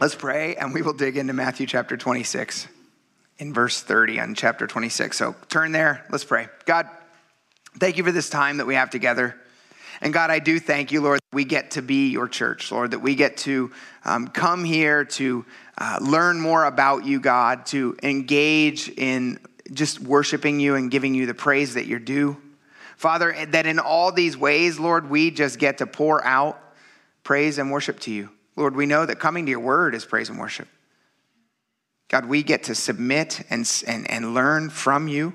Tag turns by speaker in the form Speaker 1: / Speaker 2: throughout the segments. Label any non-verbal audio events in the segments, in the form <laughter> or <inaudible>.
Speaker 1: Let's pray, and we will dig into Matthew chapter 26 in verse 30 on chapter 26. So turn there, let's pray. God, thank you for this time that we have together. And God, I do thank you, Lord, that we get to be your church, Lord, that we get to um, come here to uh, learn more about you, God, to engage in just worshiping you and giving you the praise that you're due. Father, that in all these ways, Lord, we just get to pour out praise and worship to you. Lord, we know that coming to your word is praise and worship. God, we get to submit and, and, and learn from you.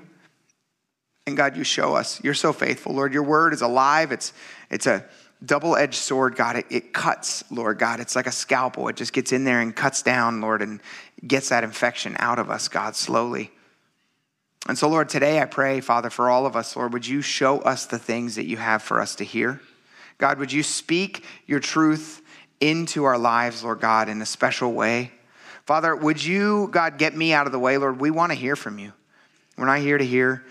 Speaker 1: And God, you show us. You're so faithful, Lord. Your word is alive. It's, it's a double edged sword, God. It, it cuts, Lord God. It's like a scalpel. It just gets in there and cuts down, Lord, and gets that infection out of us, God, slowly. And so, Lord, today I pray, Father, for all of us, Lord, would you show us the things that you have for us to hear? God, would you speak your truth into our lives, Lord God, in a special way? Father, would you, God, get me out of the way, Lord? We want to hear from you. We're not here to hear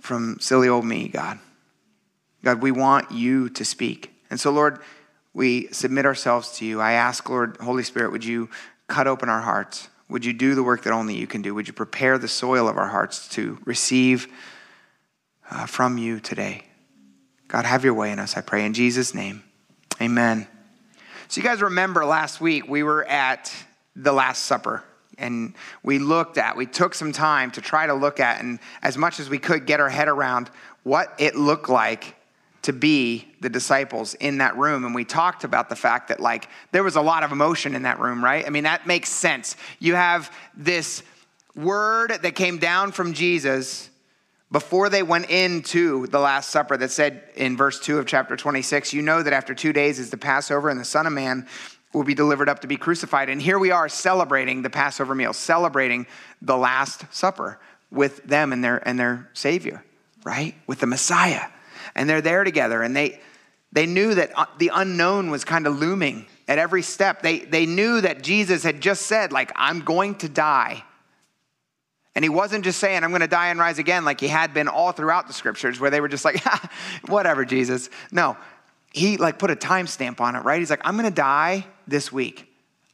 Speaker 1: from silly old me, God. God, we want you to speak. And so, Lord, we submit ourselves to you. I ask, Lord, Holy Spirit, would you cut open our hearts? Would you do the work that only you can do? Would you prepare the soil of our hearts to receive uh, from you today? God, have your way in us, I pray. In Jesus' name, amen. So, you guys remember last week we were at the Last Supper and we looked at, we took some time to try to look at, and as much as we could, get our head around what it looked like to be the disciples in that room. And we talked about the fact that like there was a lot of emotion in that room right? I mean that makes sense. You have this word that came down from jesus before they went into the last supper that said in verse 2 of chapter 26 you know that after two days is the passover and the son of man will be delivered up to be crucified. And here we are celebrating the passover meal celebrating the last supper with them and their and their savior right? With the messiah. And they're there together and they they knew that uh, the unknown was kind of looming at every step. They they knew that jesus had just said like i'm going to die and he wasn't just saying i'm going to die and rise again like he had been all throughout the scriptures where they were just like <laughs> whatever jesus no he like put a timestamp on it right he's like i'm going to die this week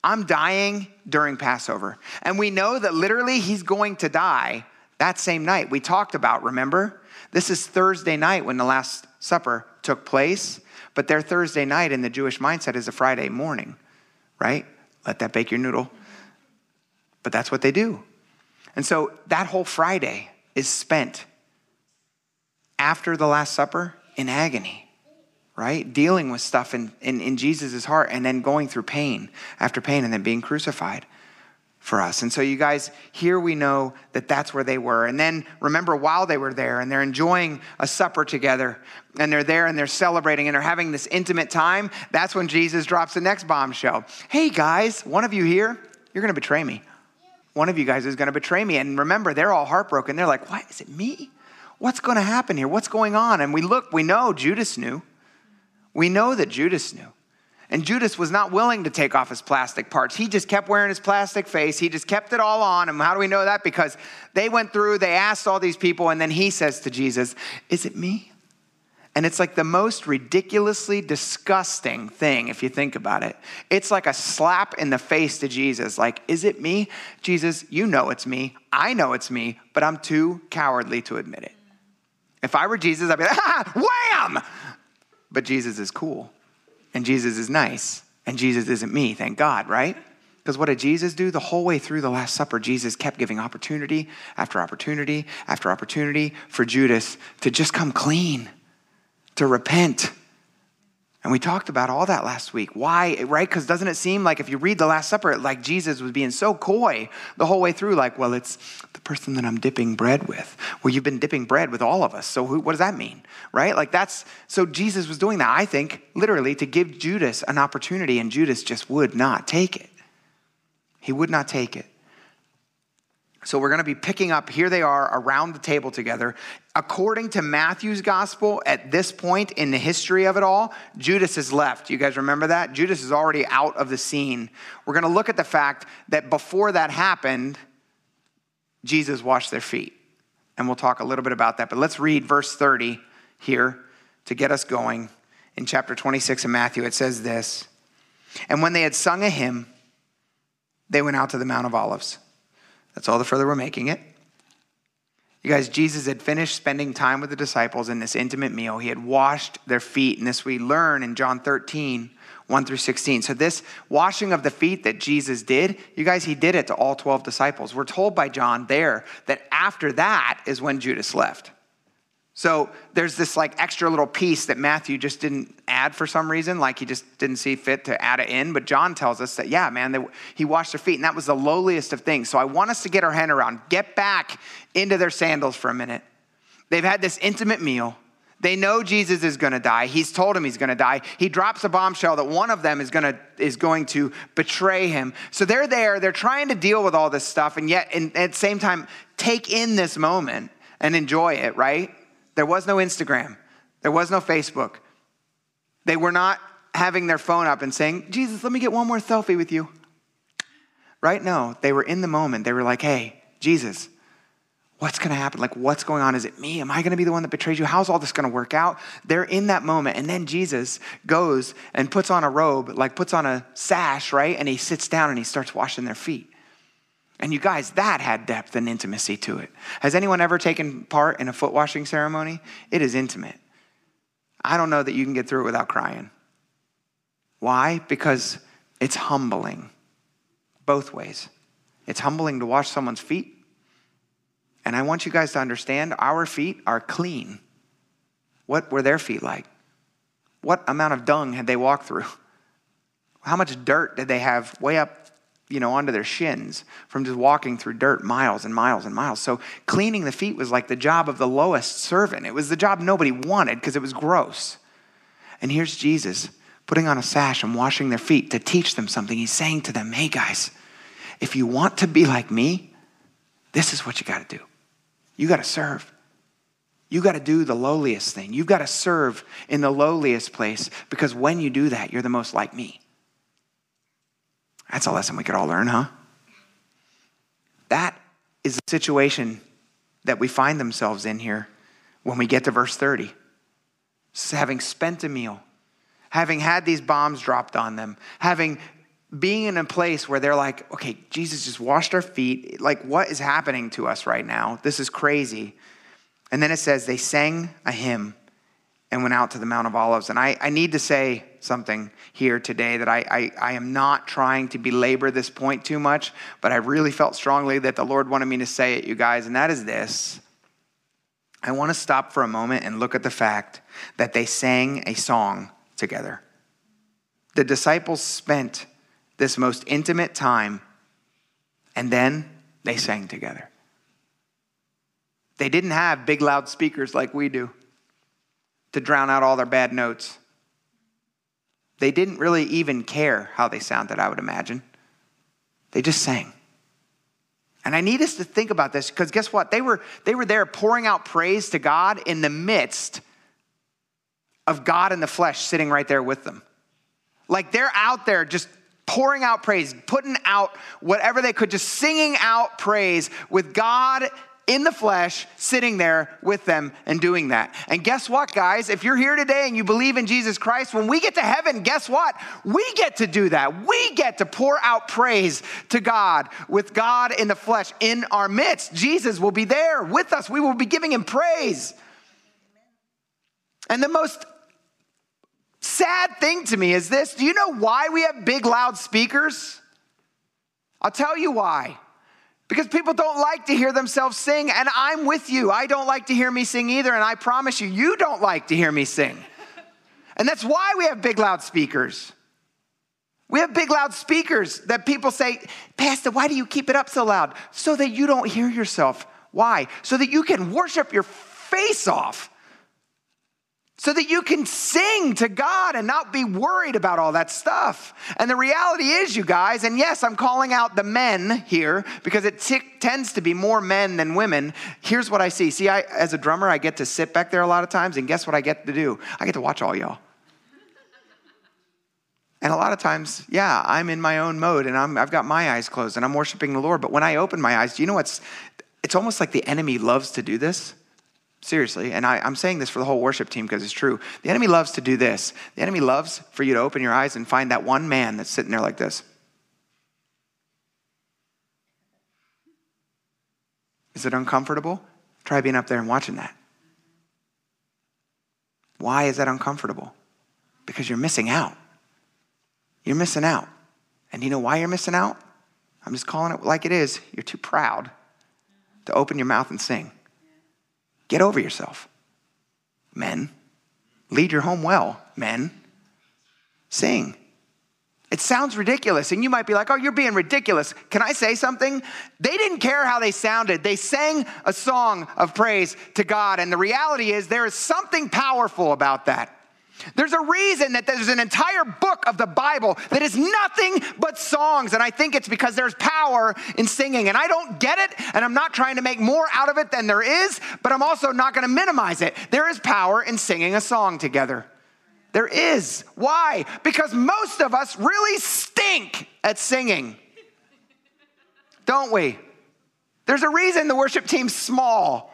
Speaker 1: i'm dying during passover and we know that literally he's going to die that same night we talked about remember this is Thursday night when the Last Supper took place, but their Thursday night in the Jewish mindset is a Friday morning, right? Let that bake your noodle. But that's what they do. And so that whole Friday is spent after the Last Supper in agony, right? Dealing with stuff in, in, in Jesus' heart and then going through pain after pain and then being crucified for us. And so, you guys, here we know that that's where they were. And then remember, while they were there and they're enjoying a supper together and they're there and they're celebrating and they're having this intimate time, that's when Jesus drops the next bombshell. Hey, guys, one of you here, you're going to betray me. One of you guys is going to betray me. And remember, they're all heartbroken. They're like, what? Is it me? What's going to happen here? What's going on? And we look, we know Judas knew. We know that Judas knew. And Judas was not willing to take off his plastic parts. He just kept wearing his plastic face. He just kept it all on. And how do we know that? Because they went through, they asked all these people, and then he says to Jesus, Is it me? And it's like the most ridiculously disgusting thing if you think about it. It's like a slap in the face to Jesus. Like, is it me? Jesus, you know it's me. I know it's me, but I'm too cowardly to admit it. If I were Jesus, I'd be like, <laughs> ah, wham! But Jesus is cool and Jesus is nice, and Jesus isn't me, thank God, right? Because what did Jesus do? The whole way through the Last Supper, Jesus kept giving opportunity after opportunity after opportunity for Judas to just come clean, to repent, and we talked about all that last week. Why, right? Because doesn't it seem like if you read the Last Supper, like Jesus was being so coy the whole way through, like, well, it's the person that I'm dipping bread with. Well, you've been dipping bread with all of us. So who, what does that mean, right? Like that's, so Jesus was doing that, I think, literally to give Judas an opportunity, and Judas just would not take it. He would not take it. So we're going to be picking up, here they are around the table together. According to Matthew's gospel, at this point in the history of it all, Judas has left. You guys remember that? Judas is already out of the scene. We're going to look at the fact that before that happened, Jesus washed their feet. And we'll talk a little bit about that. But let's read verse 30 here to get us going. In chapter 26 of Matthew, it says this And when they had sung a hymn, they went out to the Mount of Olives. That's all the further we're making it. You guys, Jesus had finished spending time with the disciples in this intimate meal. He had washed their feet, and this we learn in John 13, 1 through 16. So, this washing of the feet that Jesus did, you guys, he did it to all 12 disciples. We're told by John there that after that is when Judas left. So there's this like extra little piece that Matthew just didn't add for some reason, like he just didn't see fit to add it in. But John tells us that, yeah, man, they, he washed their feet, and that was the lowliest of things. So I want us to get our hand around, get back into their sandals for a minute. They've had this intimate meal. They know Jesus is going to die. He's told him he's going to die. He drops a bombshell that one of them is to is going to betray him. So they're there. They're trying to deal with all this stuff, and yet, in, at the same time, take in this moment and enjoy it. Right? There was no Instagram, there was no Facebook. They were not having their phone up and saying, Jesus, let me get one more selfie with you. Right? No, they were in the moment. They were like, hey, Jesus, what's going to happen? Like, what's going on? Is it me? Am I going to be the one that betrays you? How's all this going to work out? They're in that moment. And then Jesus goes and puts on a robe, like puts on a sash, right? And he sits down and he starts washing their feet. And you guys, that had depth and intimacy to it. Has anyone ever taken part in a foot washing ceremony? It is intimate. I don't know that you can get through it without crying. Why? Because it's humbling both ways. It's humbling to wash someone's feet. And I want you guys to understand our feet are clean. What were their feet like? What amount of dung had they walked through? How much dirt did they have way up you know, onto their shins from just walking through dirt miles and miles and miles. So cleaning the feet was like the job of the lowest servant. It was the job nobody wanted because it was gross. And here's Jesus putting on a sash and washing their feet to teach them something. He's saying to them, hey guys, if you want to be like me, this is what you got to do. You got to serve. You got to do the lowliest thing. You've got to serve in the lowliest place because when you do that, you're the most like me. That's a lesson we could all learn, huh? That is the situation that we find themselves in here when we get to verse 30. having spent a meal, having had these bombs dropped on them, having being in a place where they're like, okay, Jesus just washed our feet. Like, what is happening to us right now? This is crazy. And then it says they sang a hymn and went out to the Mount of Olives. And I, I need to say something here today that I, I, I, am not trying to belabor this point too much, but I really felt strongly that the Lord wanted me to say it, you guys, and that is this. I want to stop for a moment and look at the fact that they sang a song together. The disciples spent this most intimate time, and then they sang together. They didn't have big, loud speakers like we do to drown out all their bad notes. They didn't really even care how they sounded, I would imagine. They just sang. And I need us to think about this because guess what? They were, they were there pouring out praise to God in the midst of God in the flesh sitting right there with them. Like they're out there just pouring out praise, putting out whatever they could, just singing out praise with God in the flesh, sitting there with them and doing that. And guess what, guys? If you're here today and you believe in Jesus Christ, when we get to heaven, guess what? We get to do that. We get to pour out praise to God with God in the flesh in our midst. Jesus will be there with us. We will be giving him praise. And the most sad thing to me is this do you know why we have big, loud speakers? I'll tell you why. Because people don't like to hear themselves sing, and I'm with you. I don't like to hear me sing either, and I promise you, you don't like to hear me sing. And that's why we have big, loudspeakers. We have big, loudspeakers that people say, Pastor, why do you keep it up so loud? So that you don't hear yourself. Why? So that you can worship your face off so that you can sing to God and not be worried about all that stuff. And the reality is, you guys, and yes, I'm calling out the men here because it t- tends to be more men than women. Here's what I see. See, I, as a drummer, I get to sit back there a lot of times, and guess what I get to do? I get to watch all y'all. And a lot of times, yeah, I'm in my own mode and i have got my eyes closed and I'm worshiping the Lord. But when I open my eyes, do you know what's, it's almost like the enemy loves to do this Seriously, and I, am saying this for the whole worship team because it's true. The enemy loves to do this. The enemy loves for you to open your eyes and find that one man that's sitting there like this. Is it uncomfortable? Try being up there and watching that. Why is that uncomfortable? Because you're missing out. You're missing out. And you know why you're missing out? I'm just calling it like it is. You're too proud to open your mouth and sing. Get over yourself. Men, lead your home well. Men, sing. It sounds ridiculous, and you might be like, oh, you're being ridiculous. Can I say something? They didn't care how they sounded. They sang a song of praise to God, and the reality is there is something powerful about that. There's a reason that there's an entire book of the Bible that is nothing but songs. And I think it's because there's power in singing. And I don't get it, and I'm not trying to make more out of it than there is, but I'm also not going to minimize it. There is power in singing a song together. There is. Why? Because most of us really stink at singing, don't we? There's a reason the worship team's small.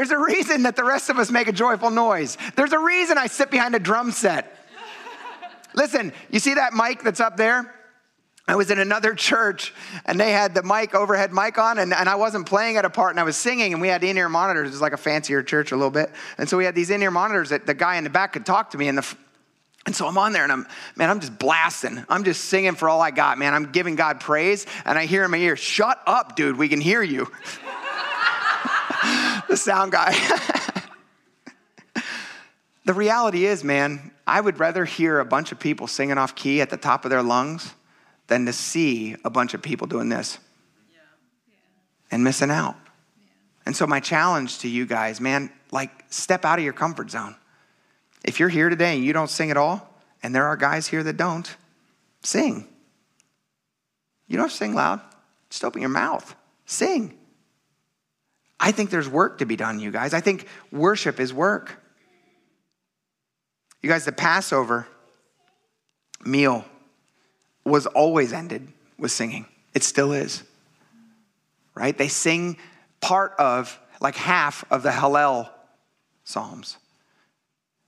Speaker 1: There's a reason that the rest of us make a joyful noise. There's a reason I sit behind a drum set. Listen, you see that mic that's up there? I was in another <laughs> church and they had the mic, overhead mic on, and, and I wasn't playing at a part and I was singing, and we had in ear monitors. It was like a fancier church a little bit. And so we had these in ear monitors that the guy in the back could talk to me. And, the, and so I'm on there and I'm, man, I'm just blasting. I'm just singing for all I got, man. I'm giving God praise. And I hear in my ear, shut up, dude, we can hear you. <laughs> the sound guy. <laughs> the reality is, man, I would rather hear a bunch of people singing off key at the top of their lungs than to see a bunch of people doing this and missing out. And so, my challenge to you guys, man, like step out of your comfort zone. If you're here today and you don't sing at all, and there are guys here that don't, sing. You don't have to sing loud, just open your mouth, sing. I think there's work to be done, you guys. I think worship is work. You guys, the Passover meal was always ended with singing. It still is. Right? They sing part of, like half of the Hallel Psalms.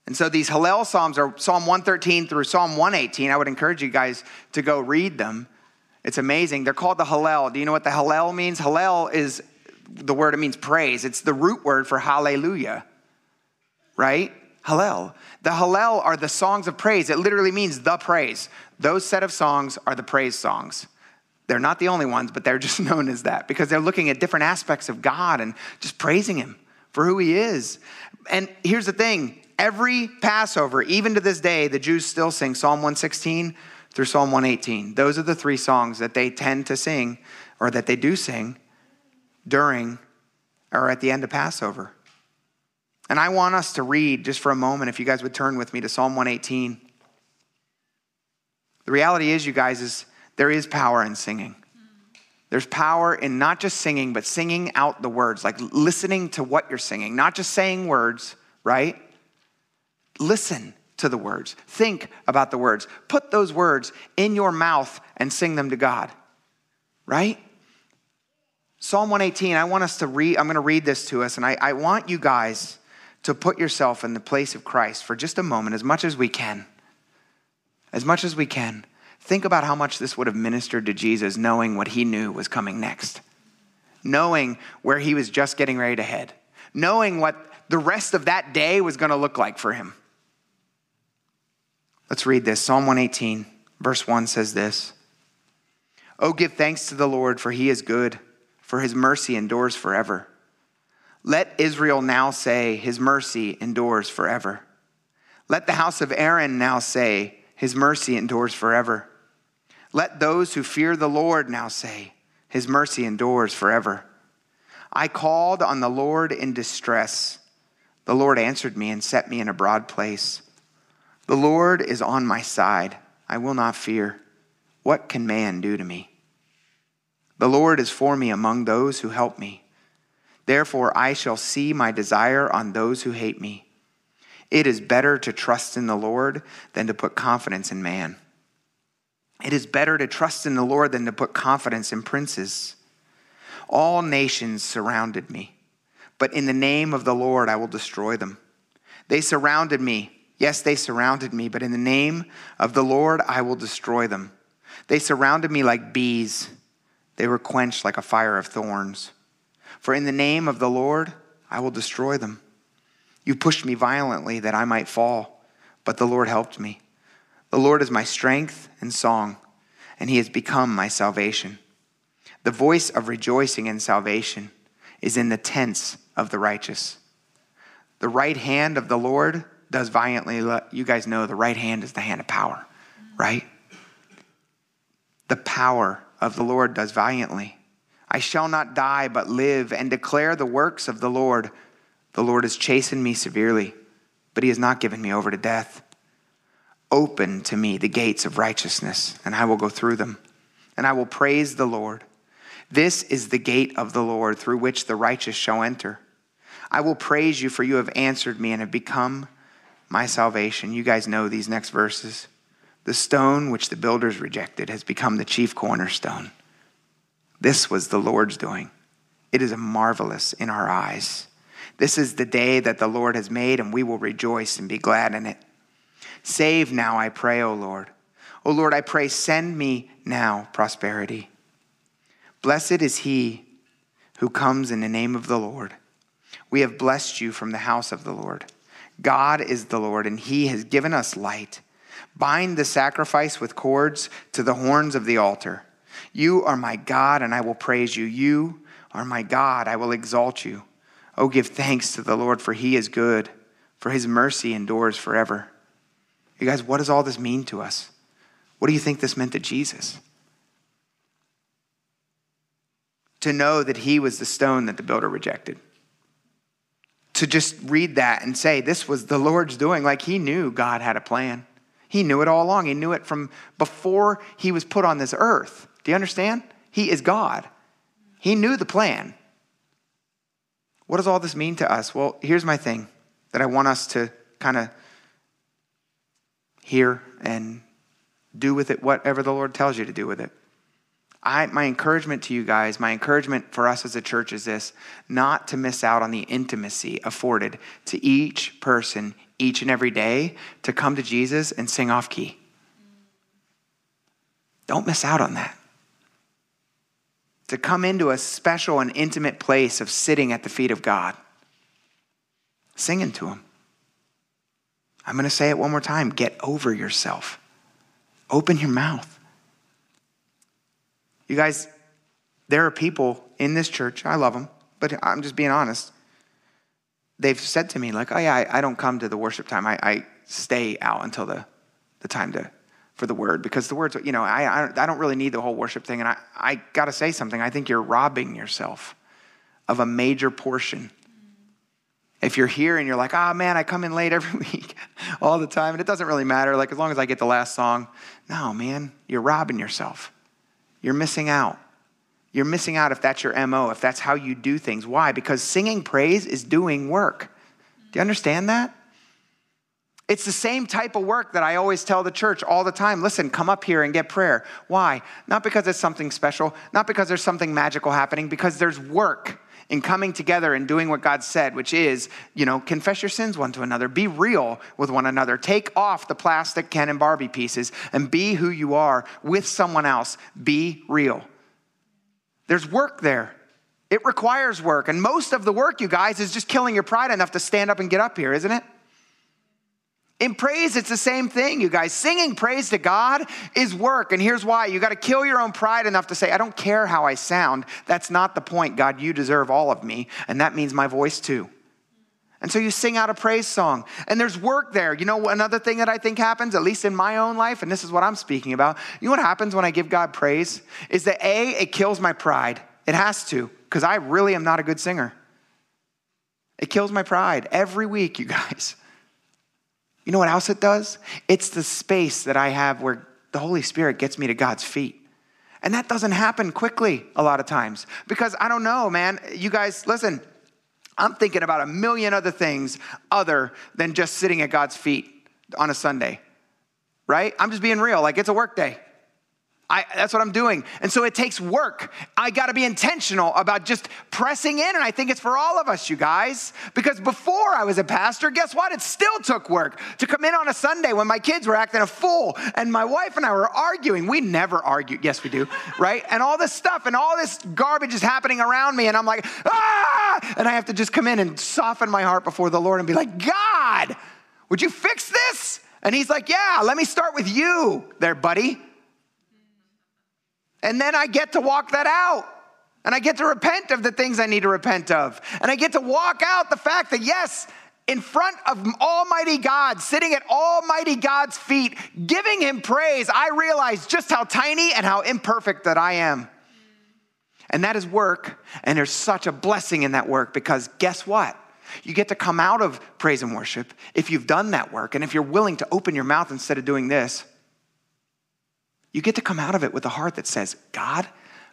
Speaker 1: And so these Hallel Psalms are Psalm 113 through Psalm 118. I would encourage you guys to go read them. It's amazing. They're called the Hallel. Do you know what the Hallel means? Hallel is the word, it means praise. It's the root word for hallelujah, right? Hallel. The Hallel are the songs of praise. It literally means the praise. Those set of songs are the praise songs. They're not the only ones, but they're <laughs> just known as that because they're looking at different aspects of God and just praising Him for who He is. And here's the thing every Passover, even to this day, the Jews still sing Psalm 116 through Psalm 118. Those are the three songs that they tend to sing or that they do sing during or at the end of Passover. And I want us to read just for a moment, if you guys would turn with me to Psalm 118. The reality is, you guys, is there is power in singing. There's power in not just singing, but singing out the words, like listening to what you're singing, not just saying words, right? Listen to the words. Think about the words. Put those words in your mouth and sing them to God, right? Psalm 118, I want us to read, I'm going to read this to us, and I, I want you guys to put yourself in the place of Christ for just a moment, as much as we can. As much as we can. Think about how much this would have ministered to Jesus knowing what he knew was coming next, knowing where he was just getting ready to head, knowing what the rest of that day was going to look like for him. Let's read this. Psalm 118, verse 1 says this Oh, give thanks to the Lord, for he is good for his mercy endures forever. Let Israel now say, His mercy endures forever. Let the house of Aaron now say, His mercy endures forever. Let those who fear the Lord now say, His mercy endures forever. I called on the Lord in distress. The Lord answered me and set me in a broad place. The Lord is on my side. I will not fear. What can man do to me? The Lord is for me among those who help me. Therefore, I shall see my desire on those who hate me. It is better to trust in the Lord than to put confidence in man. It is better to trust in the Lord than to put confidence in princes. All nations surrounded me, but in the name of the Lord I will destroy them. They surrounded me. Yes, they surrounded me, but in the name of the Lord I will destroy them. They surrounded me like bees they were quenched like a fire of thorns. For in the name of the Lord, I will destroy them. You pushed me violently that I might fall, but the Lord helped me. The Lord is my strength and song, and he has become my salvation. The voice of rejoicing and salvation is in the tents of the righteous. The right hand of the Lord does valiantly. You guys know the right hand is the hand of power, right? The power of the Lord does valiantly. I shall not die, but live and declare the works of the Lord. The Lord has chastened me severely, but he has not given me over to death. Open to me the gates of righteousness, and I will go through them, and I will praise the Lord. This is the gate of the Lord through which the righteous shall enter. I will praise you, for you have answered me and have become my salvation. You guys know these next verses. The stone which the builders rejected has become the chief cornerstone. This was the Lord's doing. It is marvelous in our eyes. This is the day that the Lord has made, and we will rejoice and be glad in it. Save now, I pray, O Lord. O Lord, I pray, send me now prosperity. Blessed is he who comes in the name of the Lord. We have blessed you from the house of the Lord. God is the Lord, and he has given us light. Bind the sacrifice with cords to the horns of the altar. You are my God, and I will praise you. You are my God, I will exalt you. Oh, give thanks to the Lord, for he is good, for his mercy endures forever. You guys, what does all this mean to us? What do you think this meant to Jesus? To know that he was the stone that the builder rejected. To just read that and say, this was the Lord's doing, like he knew God had a plan. He knew it all along. He knew it from before he was put on this earth. Do you understand? He is God. He knew the plan. What does all this mean to us? Well, here's my thing that I want us to kind of hear and do with it whatever the Lord tells you to do with it. I, my encouragement to you guys, my encouragement for us as a church is this not to miss out on the intimacy afforded to each person each and every day to come to Jesus and sing off key. Don't miss out on that. To come into a special and intimate place of sitting at the feet of God, singing to Him. I'm going to say it one more time get over yourself. Open your mouth. You guys, there are people in this church, I love them, but I'm just being honest. They've said to me, like, oh, yeah, I, I don't come to the worship time. I, I, stay out until the, the time to, for the word because the words, you know, I, I, I don't really need the whole worship thing. And I, I got to say something. I think you're robbing yourself of a major portion if you're here and you're like, oh man, I come in late every <laughs> week all the time, and it doesn't really matter, like as long as I get the last song. No, man, you're robbing yourself. You're missing out. You're missing out if that's your MO, if that's how you do things. Why? Because singing praise is doing work. Do you understand that? It's the same type of work that I always tell the church all the time. Listen, come up here and get prayer. Why? Not because it's something special, not because there's something magical happening, because there's work in coming together and doing what God said, which is, you know, confess your sins one to another, be real with one another, take off the plastic Ken and Barbie pieces, and be who you are with someone else. Be real. There's work there. It requires work. And most of the work, you guys, is just killing your pride enough to stand up and get up here, isn't it? In praise, it's the same thing, you guys. Singing praise to God is work. And here's why you got to kill your own pride enough to say, I don't care how I sound. That's not the point. God, you deserve all of me. And that means my voice too. And so you sing out a praise song, and there's work there. You know, another thing that I think happens, at least in my own life, and this is what I'm speaking about. You know what happens when I give God praise? Is that A, it kills my pride. It has to, because I really am not a good singer. It kills my pride every week, you <laughs> guys. You know what else it does? It's the space that I have where the Holy Spirit gets me to God's feet. And that doesn't happen quickly a lot of times because I don't know, man. You guys, listen, I'm thinking about a million other things other than just sitting at God's feet on a Sunday, right? I'm just being real. Like it's a work day. I, that's what I'm doing. And so it takes work. I got to be intentional about just pressing in. And I think it's for all of us, you guys. Because before I was a pastor, guess what? It still took work to come in on a Sunday when my kids were acting a fool and my wife and I were arguing. We never argue. Yes, we do, <laughs> right? And all this stuff and all this garbage is happening around me. And I'm like, ah! And I have to just come in and soften my heart before the Lord and be like, God, would you fix this? And he's like, Yeah, let me start with you there, buddy. And then I get to walk that out. And I get to repent of the things I need to repent of. And I get to walk out the fact that, yes, in front of Almighty God, sitting at Almighty God's feet, giving Him praise, I realize just how tiny and how imperfect that I am. And that is work. And there's such a blessing in that work because guess what? You get to come out of praise and worship if you've done that work. And if you're willing to open your mouth instead of doing this, you get to come out of it with a heart that says, God,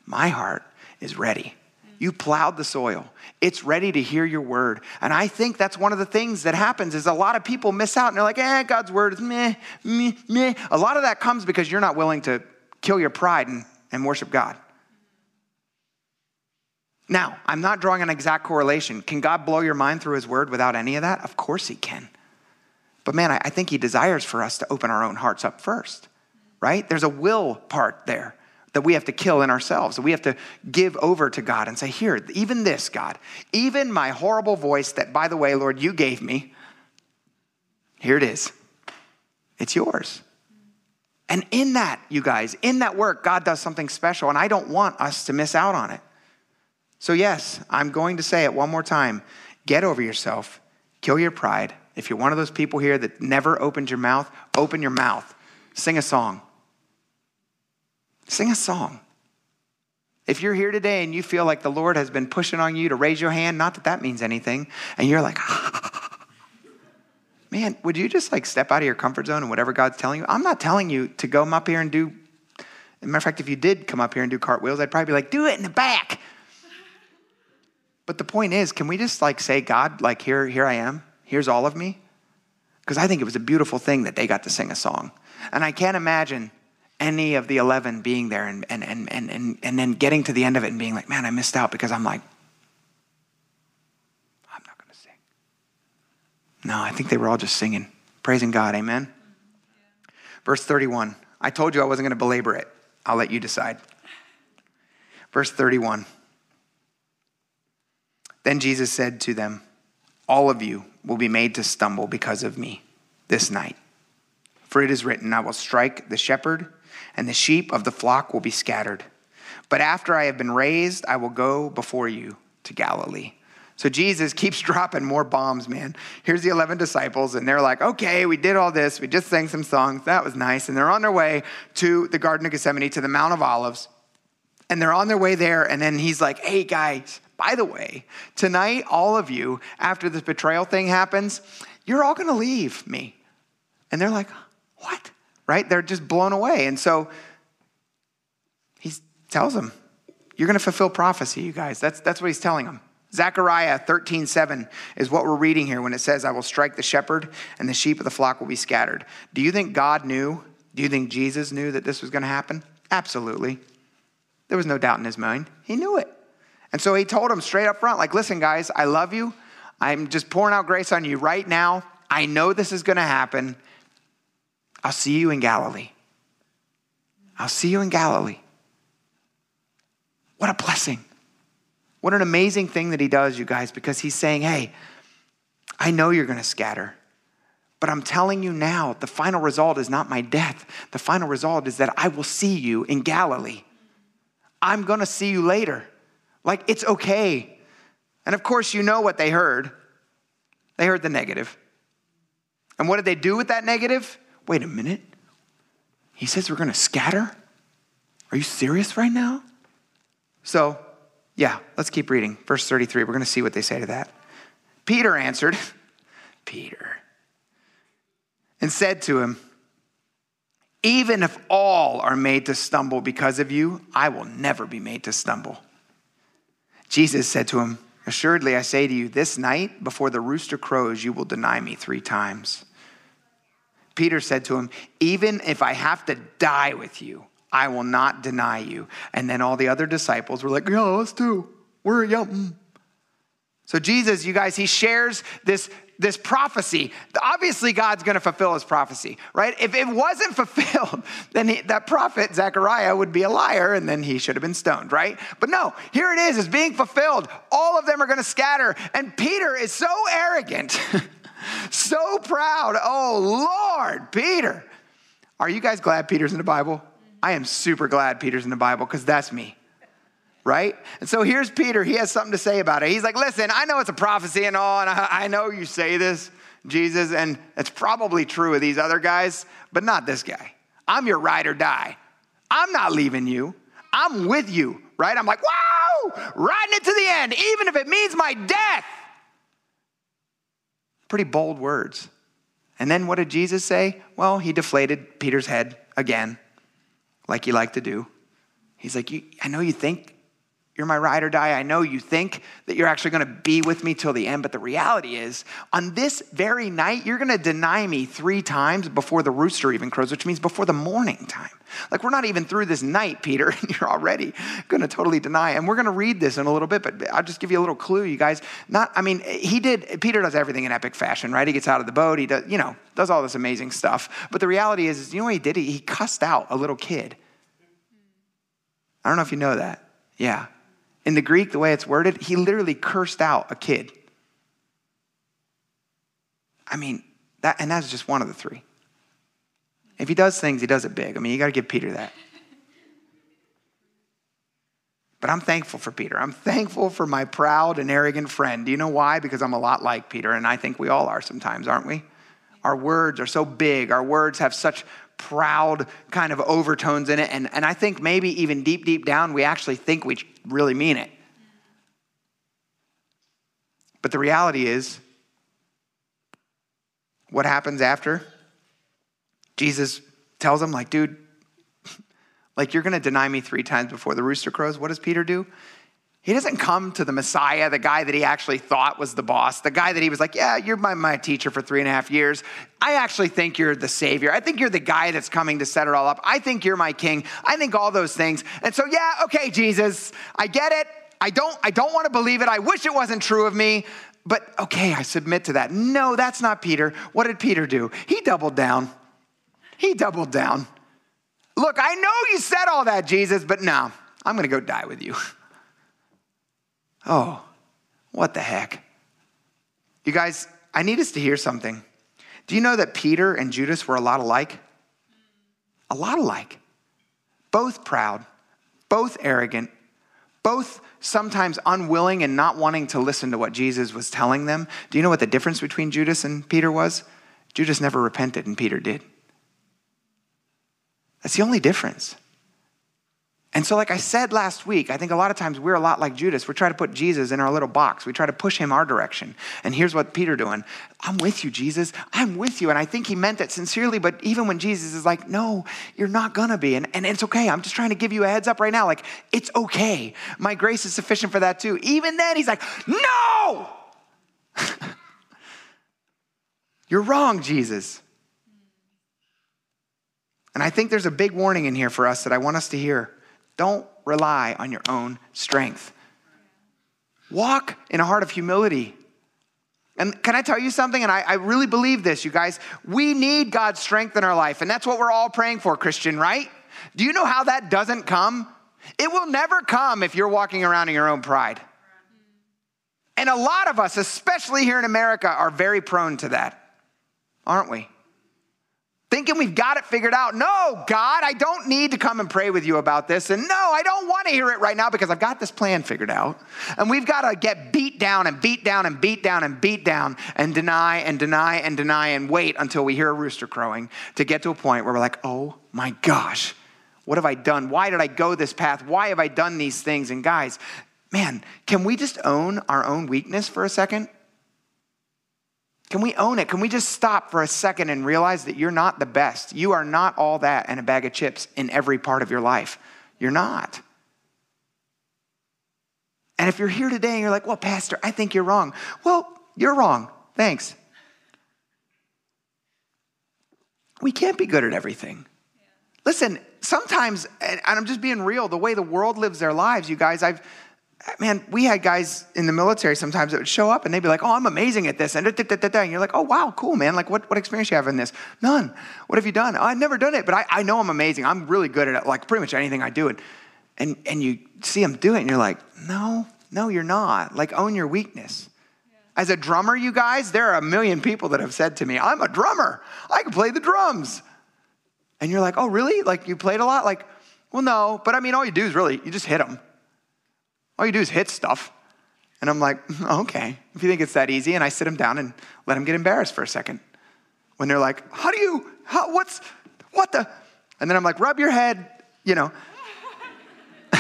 Speaker 1: my heart is ready. You plowed the soil. It's ready to hear your word. And I think that's one of the things that happens is a lot of people miss out and they're like, eh, God's word is meh, meh, meh. A lot of that comes because you're not willing to kill your pride and, and worship God. Now, I'm not drawing an exact correlation. Can God blow your mind through his word without any of that? Of course he can. But man, I, I think he desires for us to open our own hearts up first right? There's a will part there that we have to kill in ourselves. We have to give over to God and say, Here, even this, God, even my horrible voice that, by the way, Lord, you gave me, here it is. It's yours. And in that, you guys, in that work, God does something special, and I don't want us to miss out on it. So, yes, I'm going to say it one more time get over yourself, kill your pride. If you're one of those people here that never opened your mouth, open your mouth, sing a song. Sing a song. If you're here today and you feel like the Lord has been pushing on you to raise your hand, not that that means anything, and you're like, <laughs> man, would you just like step out of your comfort zone and whatever God's telling you? I'm not telling you to go up here and do, matter of fact, if you did come up here and do cartwheels, I'd probably be like, do it in the back. But the point is, can we just like say, God, like here, here I am, here's all of me? Because I think it was a beautiful thing that they got to sing a song. And I can't imagine any of the 11 being there and, and, and, and, and, and then getting to the end of it and being like, man, I missed out because I'm like, I'm not going to sing. No, I think they were all just singing, praising God. Amen. Verse 31. I told you I wasn't going to belabor it. I'll let you decide. Verse 31. Then Jesus said to them, All of you will be made to stumble because of me this night. For it is written, I will strike the shepherd and the sheep of the flock will be scattered. But after I have been raised, I will go before you to Galilee. So Jesus <laughs> keeps dropping more bombs, man. Here's the 11 disciples, and they're like, okay, we did all this. We just sang some songs. That was nice. And they're on their way to the Garden of Gethsemane, to the Mount of Olives. And they're on their way there. And then he's like, hey, guys, by the way, tonight, all of you, after this betrayal thing happens, you're all going to leave me. And they're like, what? Right? They're just blown away. And so he tells them, You're going to fulfill prophecy, you guys. That's, that's what he's telling them. Zechariah 13, 7 is what we're reading here when it says, I will strike the shepherd and the sheep of the flock will be scattered. Do you think God knew? Do you think Jesus knew that this was going to happen? Absolutely. There was no doubt in his mind. He knew it. And so he told them straight up front, like, listen, guys, I love you. I'm just pouring out grace on you right now. I know this is going to happen. I'll see you in Galilee. I'll see you in Galilee. What a blessing. What an amazing thing that he does, you guys, because he's saying, hey, I know you're going to scatter, but I'm telling you now, the final result is not my death. The final result is that I will see you in Galilee. I'm going to see you later. Like, it's okay. And of course, you know what they heard. They heard the negative. And what did they do with that negative? Wait a minute. He says we're going to scatter? Are you serious right now? So, yeah, let's keep reading. Verse 33, we're going to see what they say to that. Peter answered, <laughs> Peter, and said to him, Even if all are made to stumble because of you, I will never be made to stumble. Jesus said to him, Assuredly, I say to you, this night before the rooster crows, you will deny me three times. Peter said to him, Even if I have to die with you, I will not deny you. And then all the other disciples were like, Yeah, us too. We're, yeah. Mm. So Jesus, you guys, he shares this, this prophecy. Obviously, God's going to fulfill his prophecy, right? If it wasn't <laughs> fulfilled, then he, that prophet, Zechariah, would be a liar and then he should have been stoned, right? But no, here it is, it's being fulfilled. All of them are going to scatter. And Peter is so arrogant, <laughs> so proud. Oh, Lord, Peter. Are you guys glad Peter's in the Bible? I am super glad Peter's in the Bible because that's me. Right? And so here's Peter. He has something to say about it. He's like, listen, I know it's a prophecy and all, and I, I know you say this, Jesus, and it's probably true of these other guys, but not this guy. I'm your ride or die. I'm not leaving you. I'm with you, right? I'm like, wow, riding it to the end, even if it means my death. Pretty bold words. And then what did Jesus say? Well, he deflated Peter's head again like you like to do. He's like, I know you think you're my ride or die. I know you think that you're actually going to be with me till the end, but the reality is, on this very night, you're going to deny me three times before the rooster even crows, which means before the morning time. Like, we're not even through this night, Peter, <laughs> and you're already going to totally deny. And we're going to read this in a little bit, but I'll just give you a little clue, you guys. Not, I mean, he did, Peter does everything in epic fashion, right? He gets out of the boat, he does, you know, does all this amazing stuff. But the reality is, is you know what he did? He, he cussed out a little kid. I don't know if you know that. Yeah. In the Greek, the way it's worded, he literally cursed out a kid. I mean, that, and that's just one of the three. If he does things, he does it big. I mean, you got to give Peter that. But I'm thankful for Peter. I'm thankful for my proud and arrogant friend. Do you know why? Because I'm a lot like Peter, and I think we all are sometimes, aren't we? Our words are so big, our words have such proud kind of overtones in it. And, and I think maybe even deep, deep down, we actually think we really mean it. But the reality is, what happens after? Jesus tells him, like, dude, <laughs> like you're gonna deny me three times before the rooster crows. What does Peter do? He doesn't come to the Messiah, the guy that he actually thought was the boss, the guy that he was like, Yeah, you're my, my teacher for three and a half years. I actually think you're the Savior. I think you're the guy that's coming to set it all up. I think you're my king. I think all those things. And so, yeah, okay, Jesus, I get it. I don't, I don't want to believe it. I wish it wasn't true of me, but okay, I submit to that. No, that's not Peter. What did Peter do? He doubled down. He doubled down. Look, I know you said all that, Jesus, but no, I'm going to go die with you. <laughs> Oh, what the heck? You guys, I need us to hear something. Do you know that Peter and Judas were a lot alike? A lot alike. Both proud, both arrogant, both sometimes unwilling and not wanting to listen to what Jesus was telling them. Do you know what the difference between Judas and Peter was? Judas never repented and Peter did. That's the only difference. And so, like I said last week, I think a lot of times we're a lot like Judas. We try to put Jesus in our little box. We try to push him our direction. And here's what Peter doing. I'm with you, Jesus. I'm with you. And I think he meant that sincerely, but even when Jesus is like, no, you're not gonna be. And, and it's okay. I'm just trying to give you a heads up right now. Like, it's okay. My grace is sufficient for that too. Even then, he's like, no! <laughs> you're wrong, Jesus. And I think there's a big warning in here for us that I want us to hear. Don't rely on your own strength. Walk in a heart of humility. And can I tell you something? And I, I, really believe this, you guys. We need God's strength in our life. And that's what we're all praying for, Christian, right? Do you know how that doesn't come? It will never come if you're walking around in your own pride. And a lot of us, especially here in America, are very prone to that, aren't we? Thinking we've got it figured out. No, God, I don't need to come and pray with you about this. And no, I don't want to hear it right now because I've got this plan figured out. And we've got to get beat down and beat down and beat down and beat down and deny and deny and deny and wait until we hear a rooster crowing to get to a point where we're like, oh my gosh, what have I done? Why did I go this path? Why have I done these things? And guys, man, can we just own our own weakness for a second? Can we own it? Can we just stop for a second and realize that you're not the best? You are not all that and a bag of chips in every part of your life. You're not. And if you're here today and you're like, well, Pastor, I think you're wrong. Well, you're wrong. Thanks. We can't be good at everything. Listen, sometimes, and I'm just being real, the way the world lives their lives, you guys, I've, man, we had guys in the military sometimes that would show up and they'd be like, oh, I'm amazing at this. And, da, da, da, and you're like, oh, wow, cool, man. Like, what, what experience you have in this? None. What have you done? Oh, I've never done it, but I, I know I'm amazing. I'm really good at it, like pretty much anything I do. And, and, and you see them do it and you're like, no, no, you're not. Like, own your weakness. As a drummer, you guys, there are a million people that have said to me, I'm a drummer. I can play the drums. And you're like, oh, really? Like, you played a lot? Like, well, no, but I mean, all you do is really, you just hit them. All you do is hit stuff. And I'm like, <laughs> okay, if you think it's that easy. And I sit them down and let them get embarrassed for a second. When they're like, how do you, how, what's, what the? And then I'm like, rub your head, you know. <laughs>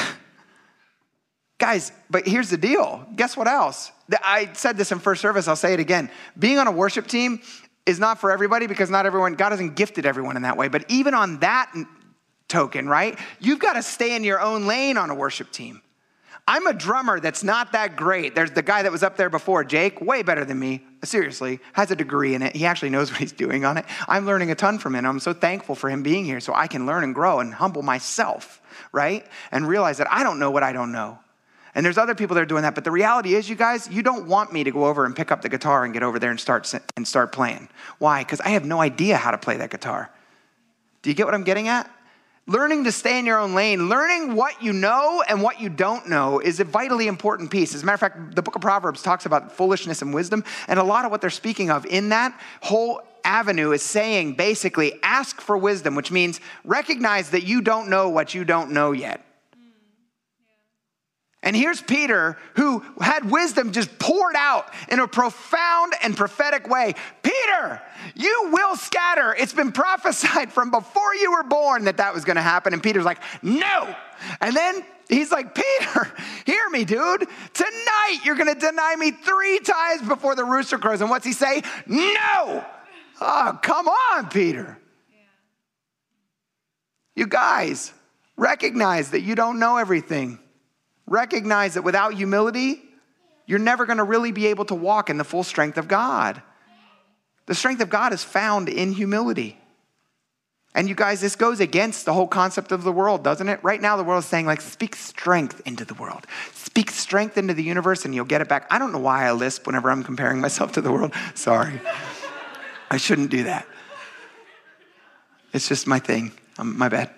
Speaker 1: Guys, but here's the deal. Guess what else? I said this in first service, I'll say it again. Being on a worship team is not for everybody because not everyone, God hasn't gifted everyone in that way. But even on that token, right? You've got to stay in your own lane on a worship team. I'm a drummer that's not that great. There's the guy that was up there before, Jake, way better than me. Seriously, has a degree in it. He actually knows what he's doing on it. I'm learning a ton from him. I'm so thankful for him being here so I can learn and grow and humble myself, right? And realize that I don't know what I don't know. And there's other people that are doing that, but the reality is, you guys, you don't want me to go over and pick up the guitar and get over there and start and start playing. Why? Because I have no idea how to play that guitar. Do you get what I'm getting at? Learning to stay in your own lane, learning what you know and what you don't know is a vitally important piece. As a matter of fact, the book of Proverbs talks about foolishness and wisdom, and a lot of what they're speaking of in that whole avenue is saying basically ask for wisdom, which means recognize that you don't know what you don't know yet. And here's Peter, who had wisdom just poured out in a profound and prophetic way. Peter, you will scatter. It's been prophesied from before you were born that that was going to happen. And Peter's like, no. And then he's like, Peter, <laughs> hear me, dude. Tonight you're going to deny me three times before the rooster crows. And what's he say? No. Oh, come on, Peter. You guys, recognize that you don't know everything recognize that without humility, you're never going to really be able to walk in the full strength of God. The strength of God is found in humility. And you guys, this goes against the whole concept of the world, doesn't it? Right now, the world is saying, like, speak strength into the world. Speak strength into the universe and you'll get it back. I don't know why I lisp whenever I'm comparing myself to the world. <laughs> Sorry. I shouldn't do that. It's just my thing. Um, my bad.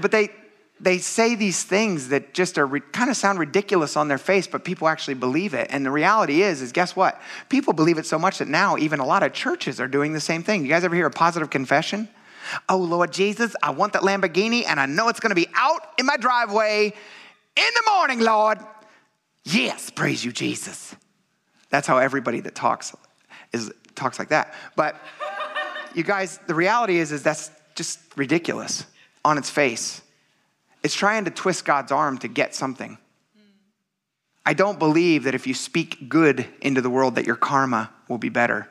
Speaker 1: But they, they say these things that just are kind of sound ridiculous on their face, but people actually believe it. And the reality is, is guess what? People believe it so much that now even a lot of churches are doing the same thing. You guys ever hear a positive confession? Oh, Lord Jesus, I want that Lamborghini and I know it's going to be out in my driveway in the morning, Lord. Yes, praise you, Jesus. That's how everybody that talks is talks like that. But you guys, the reality is, is that's just ridiculous on its face. It's trying to twist God's arm to get something. I don't believe that if you speak good into the world that your karma will be better.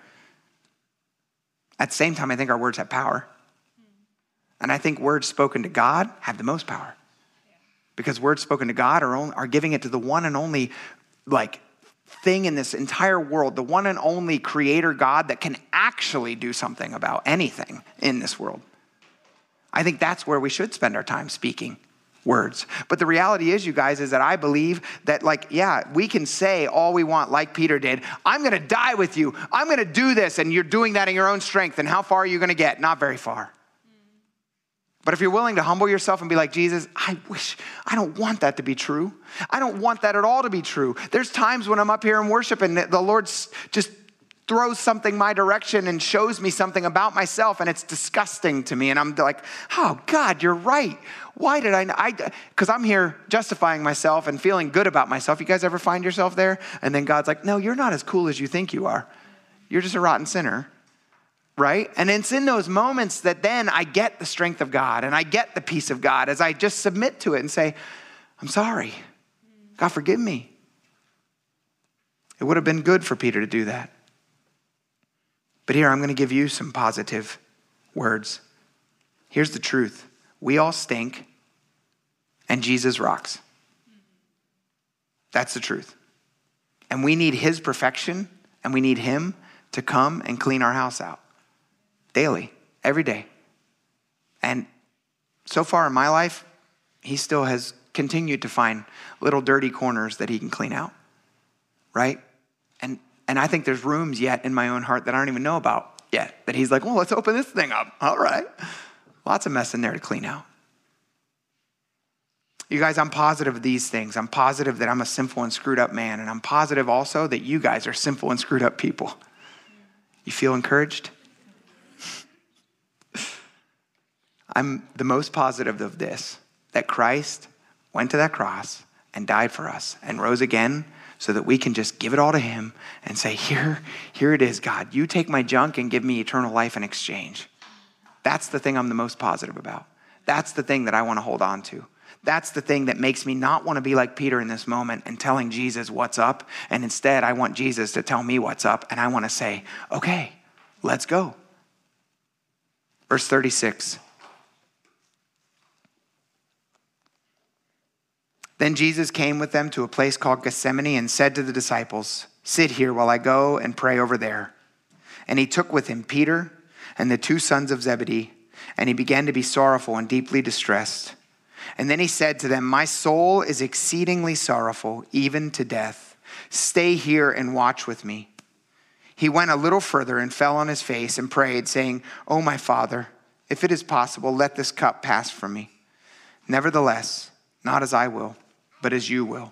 Speaker 1: At the same time, I think our words have power. And I think words spoken to God have the most power. Because words spoken to God are, only, are giving it to the one and only like thing in this entire world, the one and only creator God that can actually do something about anything in this world. I think that's where we should spend our time speaking words. But the reality is, you guys, is that I believe that, like, yeah, we can say all we want, like Peter did. I'm to die with you. I'm to do this. And you're doing that in your own strength. And how far are you to get? Not very far. But if you're willing to humble yourself and be like, Jesus, I wish, I don't want that to be true. I don't want that at all to be true. There's times when I'm up here in worship and the Lord's just throws something my direction and shows me something about myself and it's disgusting to me. And i'm like oh god you're right. Why did i because i'm here justifying myself and feeling good about myself. You guys ever find yourself there? And then god's like no you're not as cool as you think you are. You're just a rotten sinner right? And it's in those moments that then i get the strength of god and i get the peace of god as i just submit to it and say i'm sorry. God forgive me. It would have been good for peter to do that but here, I'm going to give you some positive words. Here's the truth we all stink, and Jesus rocks. That's the truth. And we need His perfection, and we need Him to come and clean our house out daily, every day. And so far in my life, he still has continued to find little dirty corners that he can clean out, right? And, I think there's rooms yet in my own heart that I don't even know about yet that he's like, well, let's open this thing up. All right. Lots of mess in there to clean out. You guys, I'm positive of these things. I'm positive that I'm a sinful and screwed up man. And I'm positive also that you guys are sinful and screwed up people. You feel encouraged? <laughs> I'm the most positive of this that Christ went to that cross and died for us and rose again so that we can just give it all to him and say, Here, here it is, God. You take my junk and give me eternal life in exchange. That's the thing I'm the most positive about. That's the thing that I want to hold on to. That's the thing that makes me not want to be like Peter in this moment and telling Jesus what's up. And instead, I want Jesus to tell me what's up. And I want to say, okay, let's go. Verse 36. Then Jesus came with them to a place called Gethsemane and said to the disciples, Sit here while I go and pray over there. And he took with him Peter and the two sons of Zebedee, and he began to be sorrowful and deeply distressed. And then he said to them, My soul is exceedingly sorrowful, even to death. Stay here and watch with me. He went a little further and fell on his face and prayed, saying, Oh, my Father, if it is possible, let this cup pass from me. Nevertheless, not as I will, but as you will.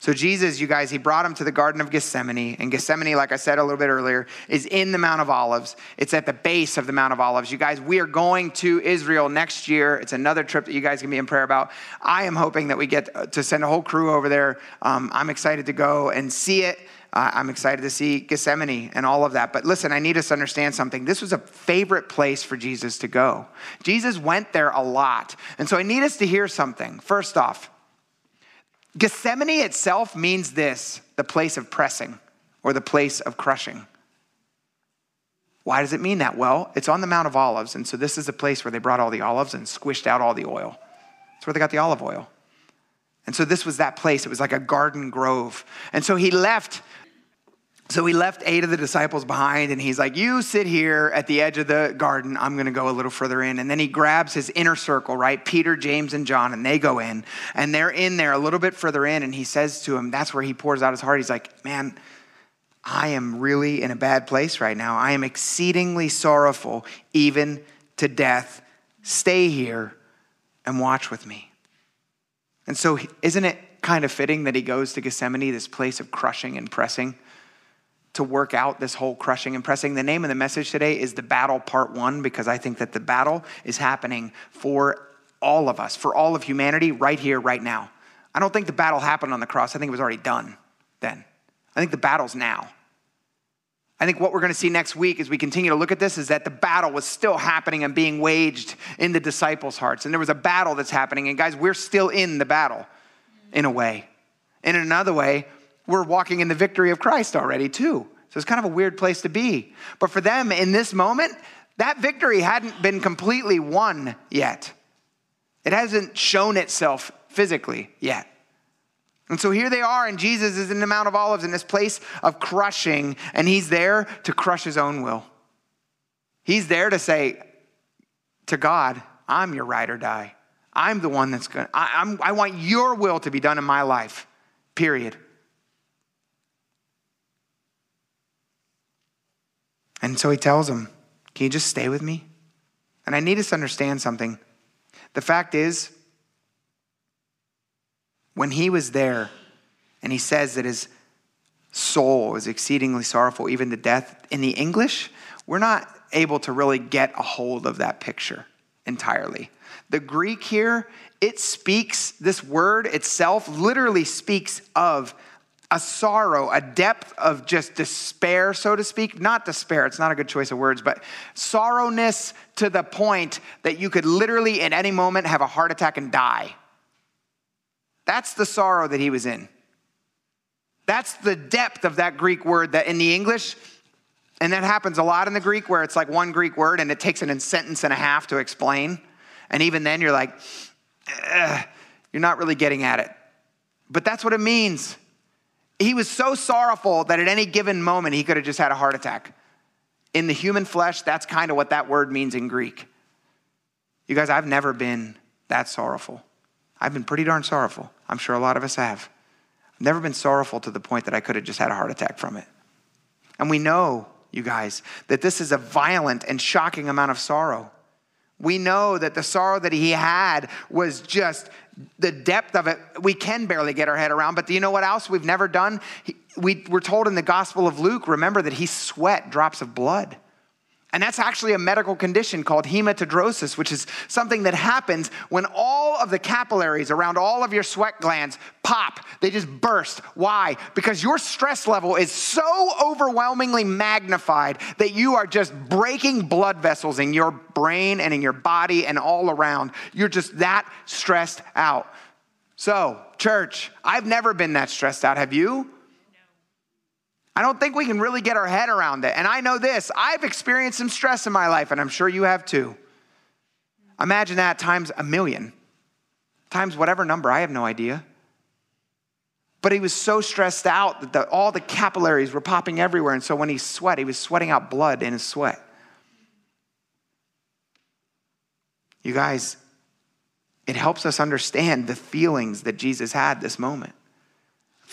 Speaker 1: So, Jesus, you guys, he brought him to the Garden of Gethsemane. And Gethsemane, like I said a little bit earlier, is in the Mount of Olives. It's at the base of the Mount of Olives. You guys, we are going to Israel next year. It's another trip that you guys can be in prayer about. I am hoping that we get to send a whole crew over there. Um, I'm excited to go and see it. Uh, I'm excited to see Gethsemane and all of that. But listen, I need us to understand something. This was a favorite place for Jesus to go. Jesus went there a lot. And so I need us to hear something. First off, Gethsemane itself means this the place of pressing or the place of crushing. Why does it mean that? Well, it's on the Mount of Olives, and so this is a place where they brought all the olives and squished out all the oil. That's where they got the olive oil. And so this was that place. It was like a garden grove. And so he left so he left eight of the disciples behind and he's like, You sit here at the edge of the garden. I'm going to go a little further in. And then he grabs his inner circle, right? Peter, James, and John, and they go in. And they're in there a little bit further in. And he says to him, That's where he pours out his heart. He's like, Man, I am really in a bad place right now. I am exceedingly sorrowful, even to death. Stay here and watch with me. And so, isn't it kind of fitting that he goes to Gethsemane, this place of crushing and pressing? To work out this whole crushing and pressing. The name of the message today is The Battle Part One, because I think that the battle is happening for all of us, for all of humanity, right here, right now. I don't think the battle happened on the cross. I think it was already done then. I think the battle's now. I think what we're going to see next week as we continue to look at this is that the battle was still happening and being waged in the disciples' hearts. And there was a battle that's happening. And guys, we're still in the battle in a way. And in another way, we're walking in the victory of Christ already, too. So it's kind of a weird place to be. But for them in this moment, that victory hadn't been completely won yet. It hasn't shown itself physically yet. And so here they are, and Jesus is in the Mount of Olives in this place of crushing, and he's there to crush his own will. He's there to say to God, I'm your ride or die. I'm the one that's going to, I want your will to be done in my life, period. And so he tells him, Can you just stay with me? And I need us to understand something. The fact is, when he was there and he says that his soul is exceedingly sorrowful, even to death, in the English, we're not able to really get a hold of that picture entirely. The Greek here, it speaks, this word itself literally speaks of a sorrow, a depth of just despair, so to speak. Not despair, it's not a good choice of words, but sorrowness to the point that you could literally at any moment have a heart attack and die. That's the sorrow that he was in. That's the depth of that Greek word that in the English, and that happens a lot in the Greek where it's like one Greek word and it takes an sentence and a half to explain. And even then you're like, you're not really getting at it. But that's what it means. He was so sorrowful that at any given moment he could have just had a heart attack. In the human flesh, that's kind of what that word means in Greek. You guys, I've never been that sorrowful. I've been pretty darn sorrowful. I'm sure a lot of us have. I've never been sorrowful to the point that I could have just had a heart attack from it. And we know, you guys, that this is a violent and shocking amount of sorrow. We know that the sorrow that he had was just the depth of it. We can barely get our head around. But do you know what else we've never done? we, we're told in the Gospel of Luke, remember that he sweat drops of blood. And that's actually a medical condition called hematidrosis, which is something that happens when all of the capillaries around all of your sweat glands pop. They just burst. Why? Because your stress level is so overwhelmingly magnified that you are just breaking blood vessels in your brain and in your body and all around. You're just that stressed out. So, church, I've never been that stressed out. Have you? I don't think we can really get our head around it. And I know this I've experienced some stress in my life, and I'm sure you have too. Imagine that times a million, times whatever number, I have no idea. But he was so stressed out that the, all the capillaries were popping everywhere. And so when he sweat, he was sweating out blood in his sweat. You guys, it helps us understand the feelings that Jesus had this moment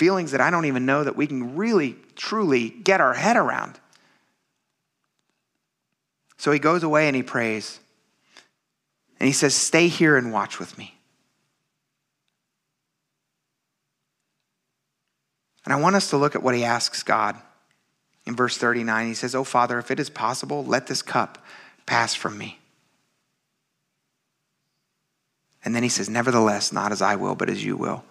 Speaker 1: feelings that I don't even know that we can really, truly get our head around. So he goes away and he prays. And he says, Stay here and watch with me. And I want us to look at what he asks God. In verse 39, he says, Oh, Father, if it is possible, let this cup pass from me. And then he says, Nevertheless, not as I will, but as you will.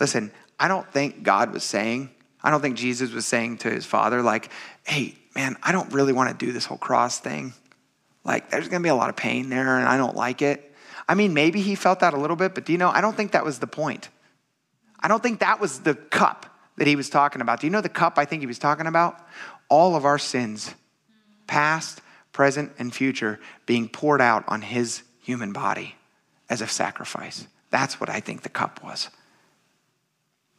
Speaker 1: Listen, I don't think God was saying, I don't think Jesus was saying to his father, like, hey, man, I don't really want to do this whole cross thing. Like, there's going to be a lot of pain there, and I don't like it. I mean, maybe he felt that a little bit, but do you know, I don't think that was the point. I don't think that was the cup that he was talking about. Do you know the cup I think he was talking about? All of our sins, past, present, and future, being poured out on his human body as a sacrifice. That's what I think the cup was.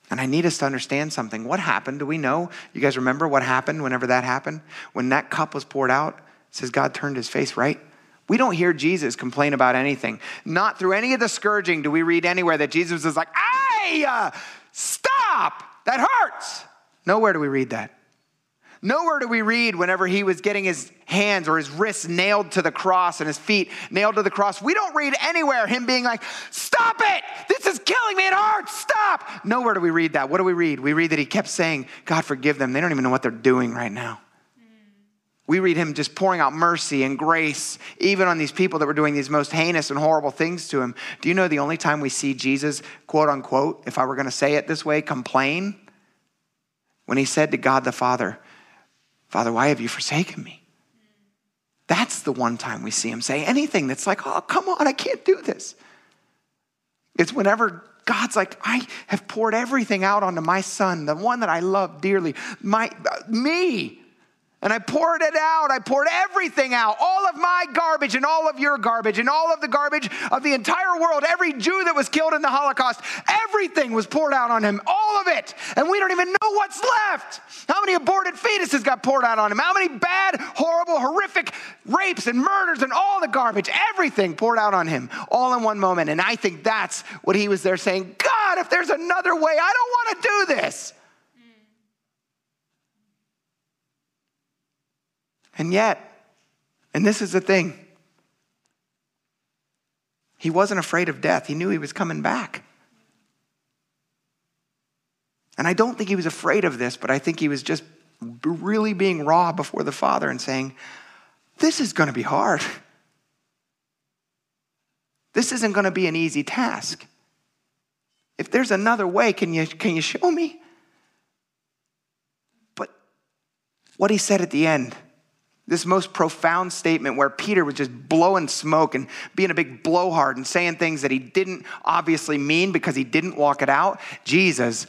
Speaker 1: And I need us to understand something. What happened? Do we know? You guys remember what happened whenever that happened? When that cup was poured out, says God turned his face right. We don't hear Jesus complain about anything. Not through any of the scourging do we read anywhere that Jesus is like, hey, uh, stop, that hurts. Nowhere do we read that. Nowhere do we read whenever he was getting his hands or his wrists nailed to the cross and his feet nailed to the cross. We don't read anywhere him being like, Stop it! This is killing me. It hurts. Stop. Nowhere do we read that. What do we read? We read that he kept saying, God, forgive them. They don't even know what they're doing right now. We read him just pouring out mercy and grace, even on these people that were doing these most heinous and horrible things to him. Do you know the only time we see Jesus, quote unquote, if I were going to say it this way, complain? When he said to God the Father, Father, why have you forsaken me? That's the one time we see him say anything that's like, oh, come on, I can't do this. It's whenever God's like, I have poured everything out onto my son, the one that I love dearly, my, me. And I poured it out. I poured everything out. All of my garbage and all of your garbage and all of the garbage of the entire world. Every Jew that was killed in the Holocaust, everything was poured out on him. All of it. And we don't even know what's left. How many aborted fetuses got poured out on him? How many bad, horrible, horrific rapes and murders and all the garbage? Everything poured out on him all in one moment. And I think that's what he was there saying God, if there's another way, I don't want to do this. And yet, and this is the thing, he wasn't afraid of death. He knew he was coming back. And I don't think he was afraid of this, but I think he was just really being raw before the Father and saying, This is going to be hard. This isn't going to be an easy task. If there's another way, can you, can you show me? But what he said at the end, this most profound statement where Peter was just blowing smoke and being a big blowhard and saying things that he didn't obviously mean because he didn't walk it out. Jesus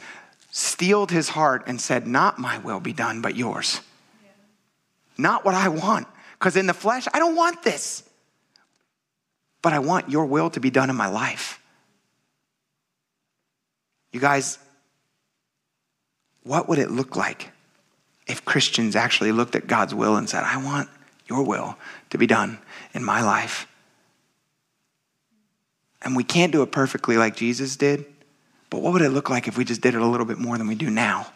Speaker 1: steeled his heart and said, Not my will be done, but yours. Yeah. Not what I want. Because in the flesh, I don't want this. But I want your will to be done in my life. You guys, what would it look like if Christians actually looked at God's will and said, I want your will to be done in my life. And we can't do it perfectly like Jesus did, but what would it look like if we just did it a little bit more than we do now?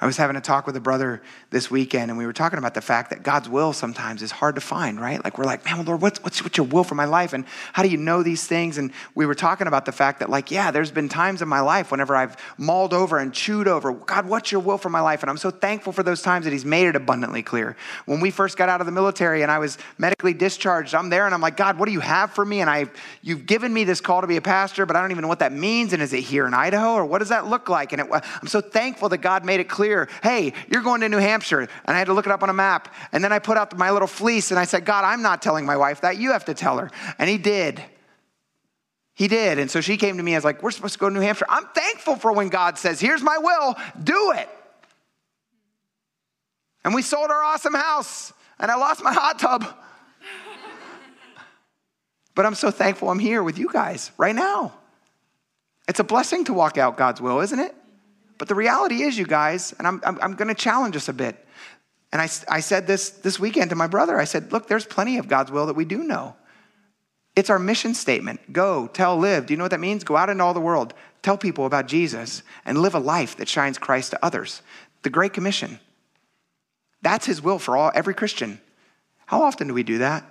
Speaker 1: I was having a talk with a brother this weekend, and we were talking about the fact that God's will sometimes is hard to find, right? Like, we're like, man, Lord, what's, what's, what's your will for my life? And how do you know these things? And we were talking about the fact that, like, yeah, there's been times in my life whenever I've mauled over and chewed over, God, what's your will for my life? And I'm so thankful for those times that He's made it abundantly clear. When we first got out of the military and I was medically discharged, I'm there and I'm like, God, what do you have for me? And I, you've given me this call to be a pastor, but I don't even know what that means. And is it here in Idaho or what does that look like? And it, I'm so thankful that God made it clear, hey, you're going to New Hampshire. And I had to look it up on a map. And then I put out my little fleece and I said, God, I'm not telling my wife that. You have to tell her. And he did. He did. And so she came to me as like, we're supposed to go to New Hampshire. I'm thankful for when God says, here's my will, do it. And we sold our awesome house and I lost my hot tub. <laughs> but I'm so thankful I'm here with you guys right now. It's a blessing to walk out God's will, isn't it? But the reality is, you guys, and I'm, I'm, I'm going to challenge us a bit. And I, I said this this weekend to my brother I said, look, there's plenty of God's will that we do know. It's our mission statement go, tell, live. Do you know what that means? Go out into all the world, tell people about Jesus, and live a life that shines Christ to others. The Great Commission. That's His will for all, every Christian. How often do we do that?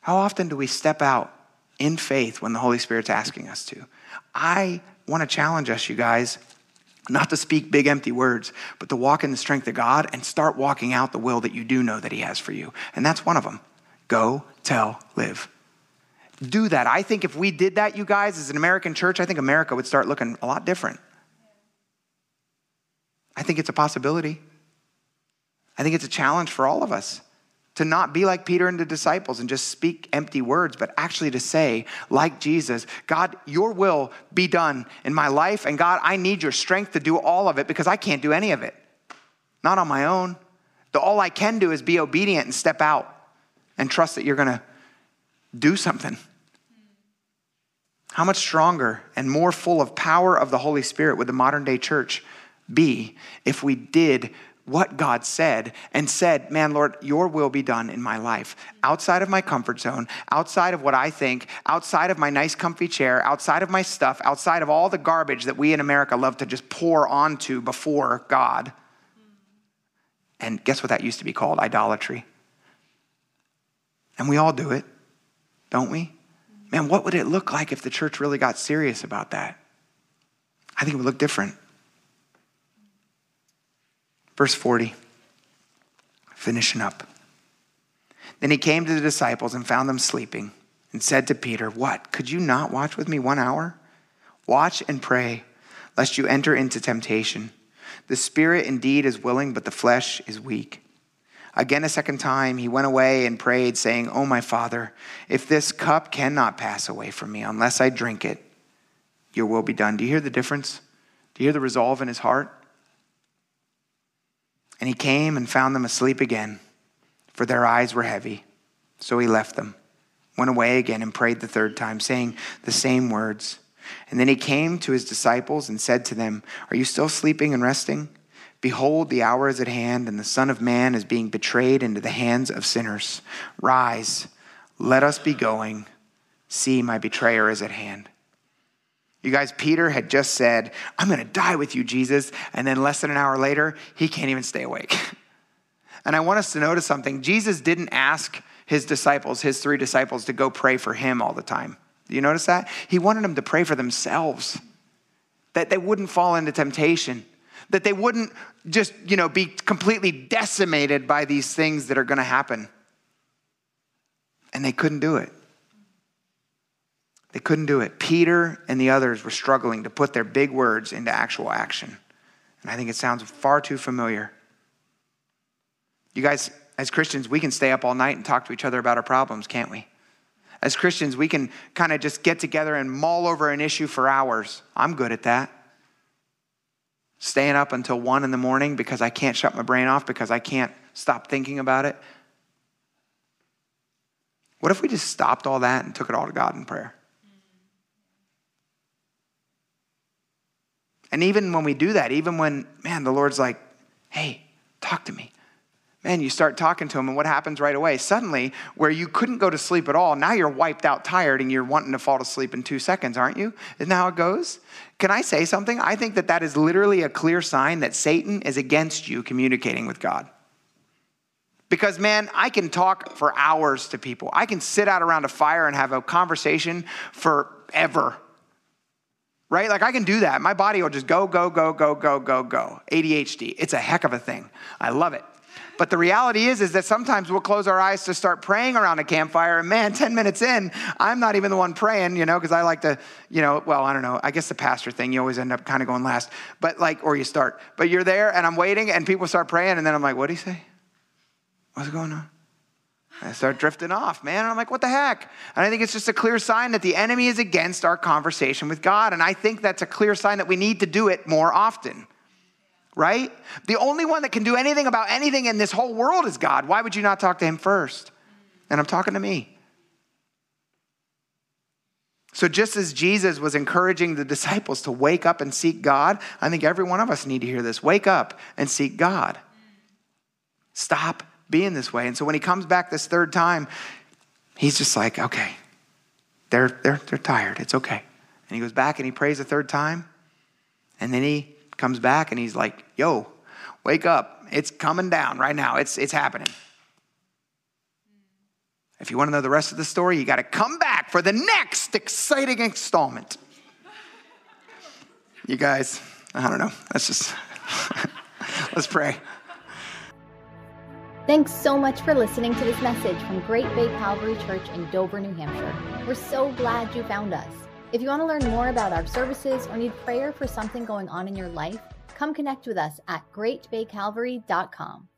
Speaker 1: How often do we step out in faith when the Holy Spirit's asking us to? I want to challenge us, you guys, not to speak big empty words, but to walk in the strength of God and start walking out the will that you do know that He has for you. And that's one of them. Go, tell, live. Do that. I think if we did that, you guys, as an American church, I think America would start looking a lot different. I think it's a possibility. I think it's a challenge for all of us to not be like Peter and the disciples and just speak empty words, but actually to say, like Jesus, God, your will be done in my life. And God, I need your strength to do all of it because I can't do any of it. Not on my own. The, all I can do is be obedient and step out and trust that you're going to do something. How much stronger and more full of power of the Holy Spirit would the modern day church be if we did what God said and said, Man, Lord, your will be done in my life. Outside of my comfort zone, outside of what I think, outside of my nice, comfy chair, outside of my stuff, outside of all the garbage that we in America love to just pour onto before God. And guess what that used to be called? Idolatry. And we all do it, don't we? Man, what would it look like if the church really got serious about that? I think it would look different. Verse 40, finishing up. Then he came to the disciples and found them sleeping and said to Peter, What? Could you not watch with me one hour? Watch and pray, lest you enter into temptation. The spirit indeed is willing, but the flesh is weak. Again, a second time, he went away and prayed, saying, Oh, my Father, if this cup cannot pass away from me unless I drink it, your will be done. Do you hear the difference? Do you hear the resolve in his heart? And he came and found them asleep again, for their eyes were heavy. So he left them, went away again, and prayed the third time, saying the same words. And then he came to his disciples and said to them, Are you still sleeping and resting? Behold, the hour is at hand, and the Son of Man is being betrayed into the hands of sinners. Rise, let us be going. See, my betrayer is at hand. You guys, Peter had just said, I'm going to die with you, Jesus. And then less than an hour later, he can't even stay awake. <laughs> and I want us to notice something. Jesus didn't ask his disciples, his three disciples, to go pray for him all the time. Do you notice that? He wanted them to pray for themselves, that they wouldn't fall into temptation, that they wouldn't just, you know, be completely decimated by these things that are going to happen. And they couldn't do it. They couldn't do it. Peter and the others were struggling to put their big words into actual action. And I think it sounds far too familiar. You guys, as Christians, we can stay up all night and talk to each other about our problems, can't we? As Christians, we can kind of just get together and mull over an issue for hours. I'm good at that. Staying up until one in the morning because I can't shut my brain off, because I can't stop thinking about it. What if we just stopped all that and took it all to God in prayer? And even when we do that, even when, man, the Lord's like, hey, talk to me. man, you start talking to him, and what happens right away? Suddenly, where you couldn't go to sleep at all, now you're wiped out, tired, and you're wanting to fall to sleep in two seconds, aren't you? Isn't that how it goes? Can I say something? I think that that is literally a clear sign that Satan is against you communicating with God. Because, man, I can talk for hours to people. I can sit out around a fire and have a conversation forever. Right? Like I can do that. My body will just go, go, go, go, go, go, go. ADHD. It's a heck of a thing. I love it. But the reality is, is that sometimes we'll close our eyes to start praying around a campfire, and man, <laughs> 10 minutes in, I'm not even the one praying, you know, because I like to, you know, well, I don't know. I guess the pastor thing, you always end up kind of going last, but like, or you start. But you're there, and I'm waiting, and people start praying, and then I'm like, what do you say? What's going on? I start drifting off, man. And I'm like, what the heck? And I think it's just a clear sign that the enemy is against our conversation with God. And I think that's a clear sign that we need to do it more often right? The only one that can do anything about anything in this whole world is God. Why would you not talk to him first? And I'm talking to me. So just as Jesus was encouraging the disciples to wake up and seek God, I think every one of us need to hear this. Wake up and seek God. Stop being this way. And so when he comes back this third time, he's just like, okay, they're, they're, they're tired. It's okay. And he goes back and he prays a third time. And then he comes back and he's like, yo, wake up. It's coming down right now. It's, it's happening. If you want to know the rest of the story, you got to come back for the next exciting installment. You guys, I don't know. Let's just, <laughs> let's pray.
Speaker 2: Thanks so much for listening to this message from Great Bay Calvary Church in Dover, New Hampshire. We're so glad you found us. If you want to learn more about our services or need prayer for something going on in your life, come connect with us at greatbaycalvary.com.